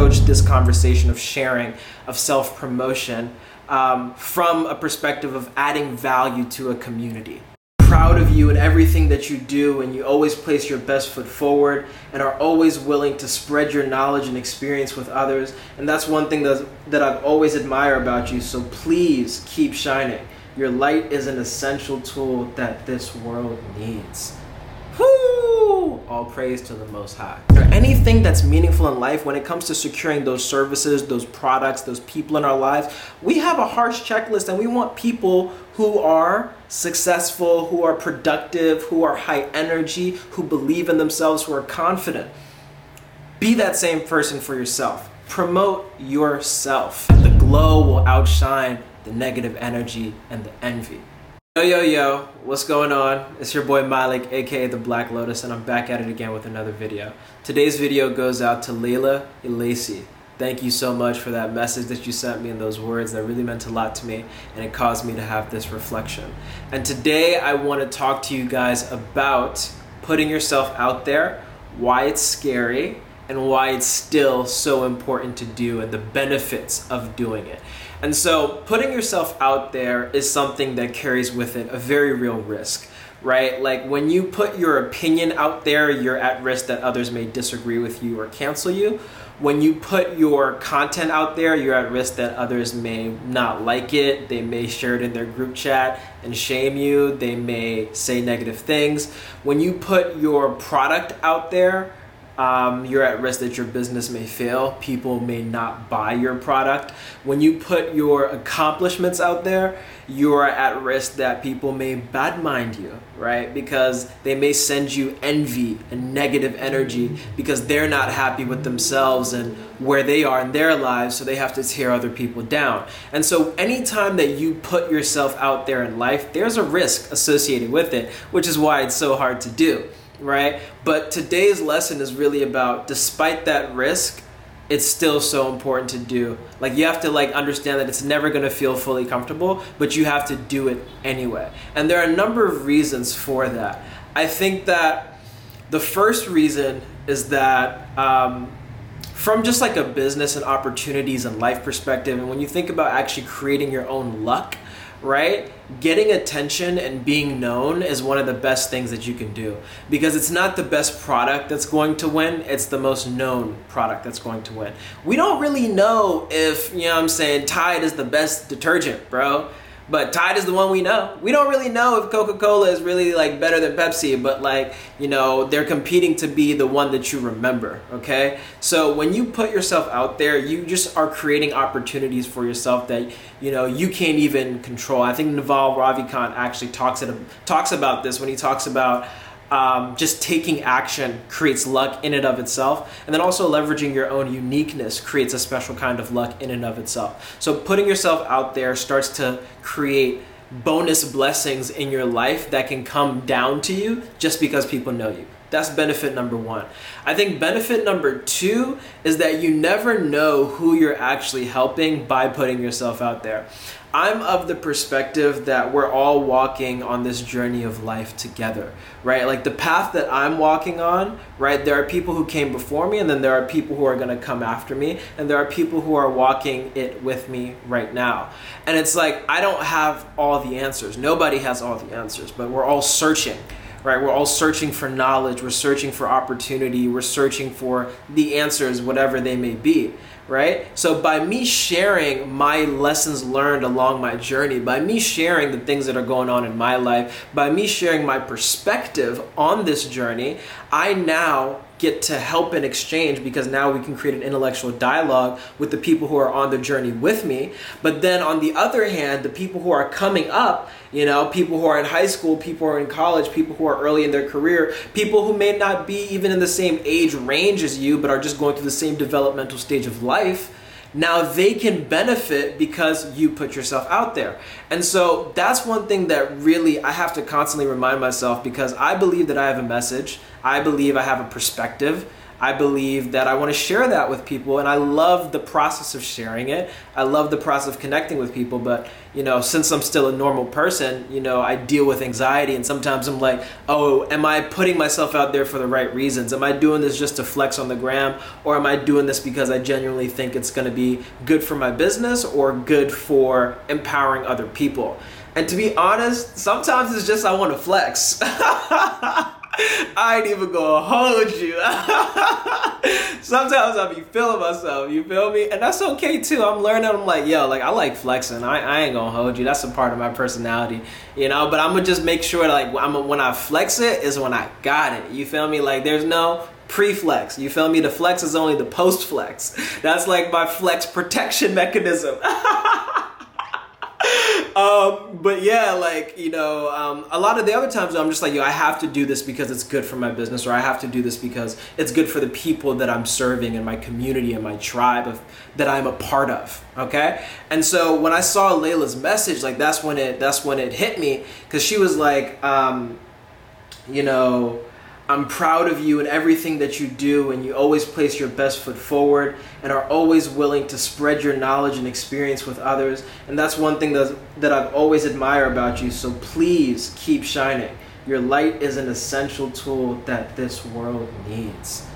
approach this conversation of sharing, of self promotion, um, from a perspective of adding value to a community. Proud of you and everything that you do, and you always place your best foot forward and are always willing to spread your knowledge and experience with others. And that's one thing that, that I've always admired about you. So please keep shining. Your light is an essential tool that this world needs. All praise to the Most High. Is there anything that's meaningful in life when it comes to securing those services, those products, those people in our lives? We have a harsh checklist and we want people who are successful, who are productive, who are high energy, who believe in themselves, who are confident. Be that same person for yourself. Promote yourself. The glow will outshine the negative energy and the envy. Yo, yo, yo, what's going on? It's your boy Malik, aka The Black Lotus, and I'm back at it again with another video. Today's video goes out to Layla Elasi. Thank you so much for that message that you sent me and those words that really meant a lot to me, and it caused me to have this reflection. And today I want to talk to you guys about putting yourself out there, why it's scary, and why it's still so important to do, and the benefits of doing it. And so putting yourself out there is something that carries with it a very real risk, right? Like when you put your opinion out there, you're at risk that others may disagree with you or cancel you. When you put your content out there, you're at risk that others may not like it. They may share it in their group chat and shame you. They may say negative things. When you put your product out there, um, you're at risk that your business may fail. People may not buy your product. When you put your accomplishments out there, you're at risk that people may bad mind you, right? Because they may send you envy and negative energy because they're not happy with themselves and where they are in their lives, so they have to tear other people down. And so, anytime that you put yourself out there in life, there's a risk associated with it, which is why it's so hard to do right? But today's lesson is really about despite that risk, it's still so important to do. Like you have to like understand that it's never going to feel fully comfortable, but you have to do it anyway. And there are a number of reasons for that. I think that the first reason is that um, from just like a business and opportunities and life perspective, and when you think about actually creating your own luck, right? Getting attention and being known is one of the best things that you can do because it's not the best product that's going to win, it's the most known product that's going to win. We don't really know if, you know what I'm saying, Tide is the best detergent, bro. But Tide is the one we know. We don't really know if Coca-Cola is really like better than Pepsi, but like, you know, they're competing to be the one that you remember, okay? So when you put yourself out there, you just are creating opportunities for yourself that, you know, you can't even control. I think Naval Ravikant actually talks, it, talks about this when he talks about um, just taking action creates luck in and of itself. And then also leveraging your own uniqueness creates a special kind of luck in and of itself. So putting yourself out there starts to create bonus blessings in your life that can come down to you just because people know you. That's benefit number one. I think benefit number two is that you never know who you're actually helping by putting yourself out there. I'm of the perspective that we're all walking on this journey of life together, right? Like the path that I'm walking on, right? There are people who came before me, and then there are people who are gonna come after me, and there are people who are walking it with me right now. And it's like, I don't have all the answers. Nobody has all the answers, but we're all searching right? We're all searching for knowledge, we're searching for opportunity, we're searching for the answers, whatever they may be, right? So by me sharing my lessons learned along my journey, by me sharing the things that are going on in my life, by me sharing my perspective on this journey, I now get to help in exchange because now we can create an intellectual dialogue with the people who are on the journey with me. But then on the other hand, the people who are coming up, you know, people who are in high school, people who are in college, people who are early in their career, people who may not be even in the same age range as you, but are just going through the same developmental stage of life now they can benefit because you put yourself out there. And so that's one thing that really I have to constantly remind myself because I believe that I have a message. I believe I have a perspective. I believe that I want to share that with people, and I love the process of sharing it. I love the process of connecting with people, but you know, since I'm still a normal person, you know, I deal with anxiety, and sometimes I'm like, oh, am I putting myself out there for the right reasons? Am I doing this just to flex on the gram, or am I doing this because I genuinely think it's going to be good for my business or good for empowering other people? And to be honest, sometimes it's just I want to flex. I ain't even gonna hold you. Sometimes I be feeling myself, you feel me? And that's okay too. I'm learning. I'm like, yo, like I like flexing. I, I ain't gonna hold you. That's a part of my personality, you know. But I'm gonna just make sure, like, I'm when I flex it is when I got it. You feel me? Like, there's no pre-flex. You feel me? The flex is only the post-flex. That's like my flex protection mechanism. um, but yeah, like you know, um, a lot of the other times I'm just like, yo, I have to do this because it's good for my business, or I have to do this because it's good for the people that I'm serving and my community and my tribe of that I'm a part of. Okay, and so when I saw Layla's message, like that's when it that's when it hit me because she was like, um, you know I'm proud of you and everything that you do, and you always place your best foot forward and are always willing to spread your knowledge and experience with others. And that's one thing that, that I've always admired about you. So please keep shining. Your light is an essential tool that this world needs.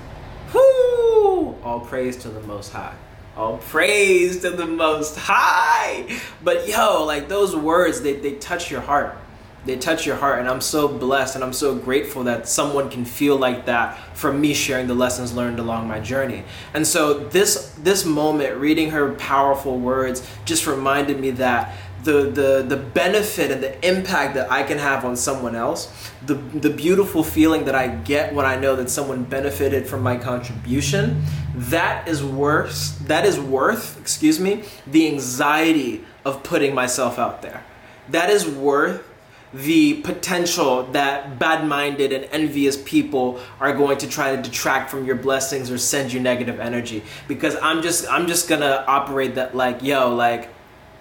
All praise to the Most High. All praise to the Most High. But yo, like those words, they, they touch your heart they touch your heart and i'm so blessed and i'm so grateful that someone can feel like that from me sharing the lessons learned along my journey and so this this moment reading her powerful words just reminded me that the, the, the benefit and the impact that I can have on someone else, the, the beautiful feeling that I get when I know that someone benefited from my contribution, that is worth, that is worth, excuse me, the anxiety of putting myself out there. That is worth the potential that bad minded and envious people are going to try to detract from your blessings or send you negative energy. Because i'm just i'm just gonna operate that like yo like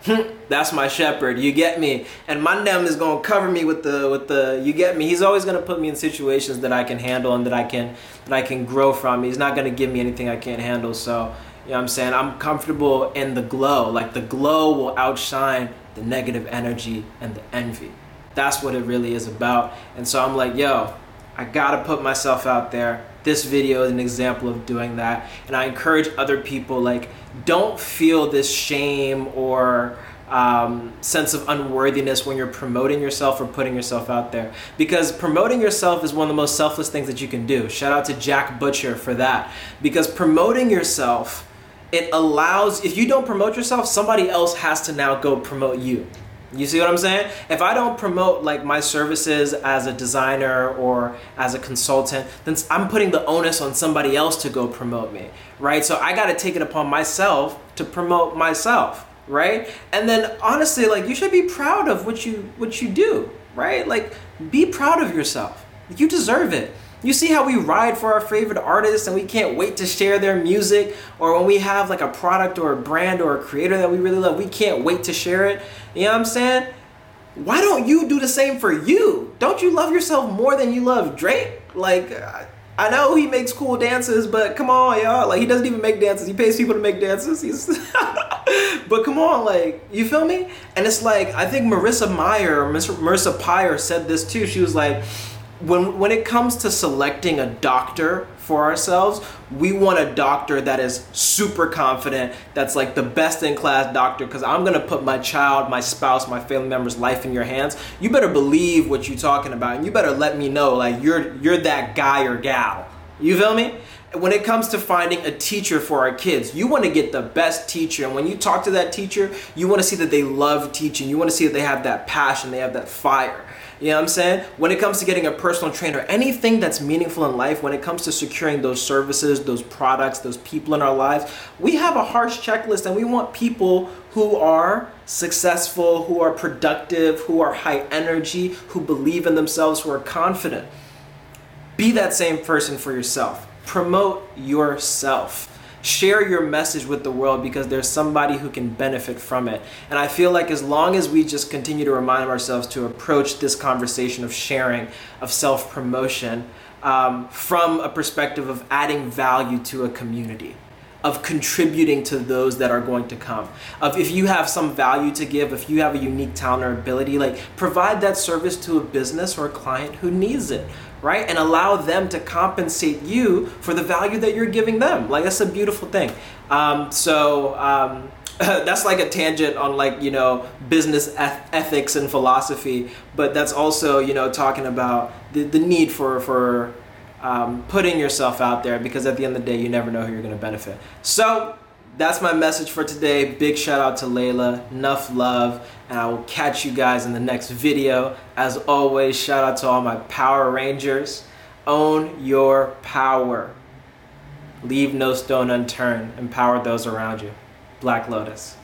hmm, that's my shepherd you get me? And my name is gonna cover me with the with the you get me? He's always gonna put me in situations that i can handle and that i can that i can grow from. He's not gonna give me anything i can't handle. So you know what i'm saying? I'm comfortable in the glow. Like the glow will outshine the negative energy and the envy that's what it really is about. And so I'm like, yo, I gotta put myself out there. This video is an example of doing that. And I encourage other people, like, don't feel this shame or um, sense of unworthiness when you're promoting yourself or putting yourself out there. Because promoting yourself is one of the most selfless things that you can do. Shout out to Jack Butcher for that. Because promoting yourself, it allows, if you don't promote yourself, somebody else has to now go promote you. You see what I'm saying? If I don't promote like my services as a designer or as a consultant, then I'm putting the onus on somebody else to go promote me, right? So I got to take it upon myself to promote myself, right? And then honestly, like you should be proud of what you what you do, right? Like be proud of yourself. You deserve it. You see how we ride for our favorite artists and we can't wait to share their music, or when we have like a product or a brand or a creator that we really love, we can't wait to share it. You know what I'm saying? Why don't you do the same for you? Don't you love yourself more than you love Drake? Like, I know he makes cool dances, but come on, y'all. Like, he doesn't even make dances. He pays people to make dances. He's, but come on, like, you feel me? And it's like, I think Marissa Meyer, Marissa Peer said this too. She was like, when when it comes to selecting a doctor for ourselves, we want a doctor that is super confident, that's like the best in class doctor because I'm going to put my child, my spouse, my family member's life in your hands. You better believe what you're talking about and you better let me know like you're you're that guy or gal. You feel me? when it comes to finding a teacher for our kids, you want to get the best teacher. And when you talk to that teacher, you want to see that they love teaching. You want to see that they have that passion, they have that fire. You know what I'm saying? When it comes to getting a personal trainer, anything that's meaningful in life, when it comes to securing those services, those products, those people in our lives, we have a harsh checklist and we want people who are successful, who are productive, who are high energy, who believe in themselves, who are confident. Be that same person for yourself. Promote yourself share your message with the world because there's somebody who can benefit from it. And I feel like as long as we just continue to remind ourselves to approach this conversation of sharing, of self promotion, um, from a perspective of adding value to a community of contributing to those that are going to come. Of if you have some value to give if you have a unique talent or ability like provide that service to a business or a client who needs it right? And allow them to compensate you for the value that you're giving them. Like that's a beautiful thing. Um, so um, that's like a tangent on like you know business eth- ethics and philosophy but that's also you know talking about the, the need for for um, putting yourself out there because at the end of the day, you never know who you're going to benefit. So that's my message for today. Big shout out to Layla. Enough love. And I will catch you guys in the next video. As always, shout out to all my Power Rangers. Own your power. Leave no stone unturned. Empower those around you. Black Lotus.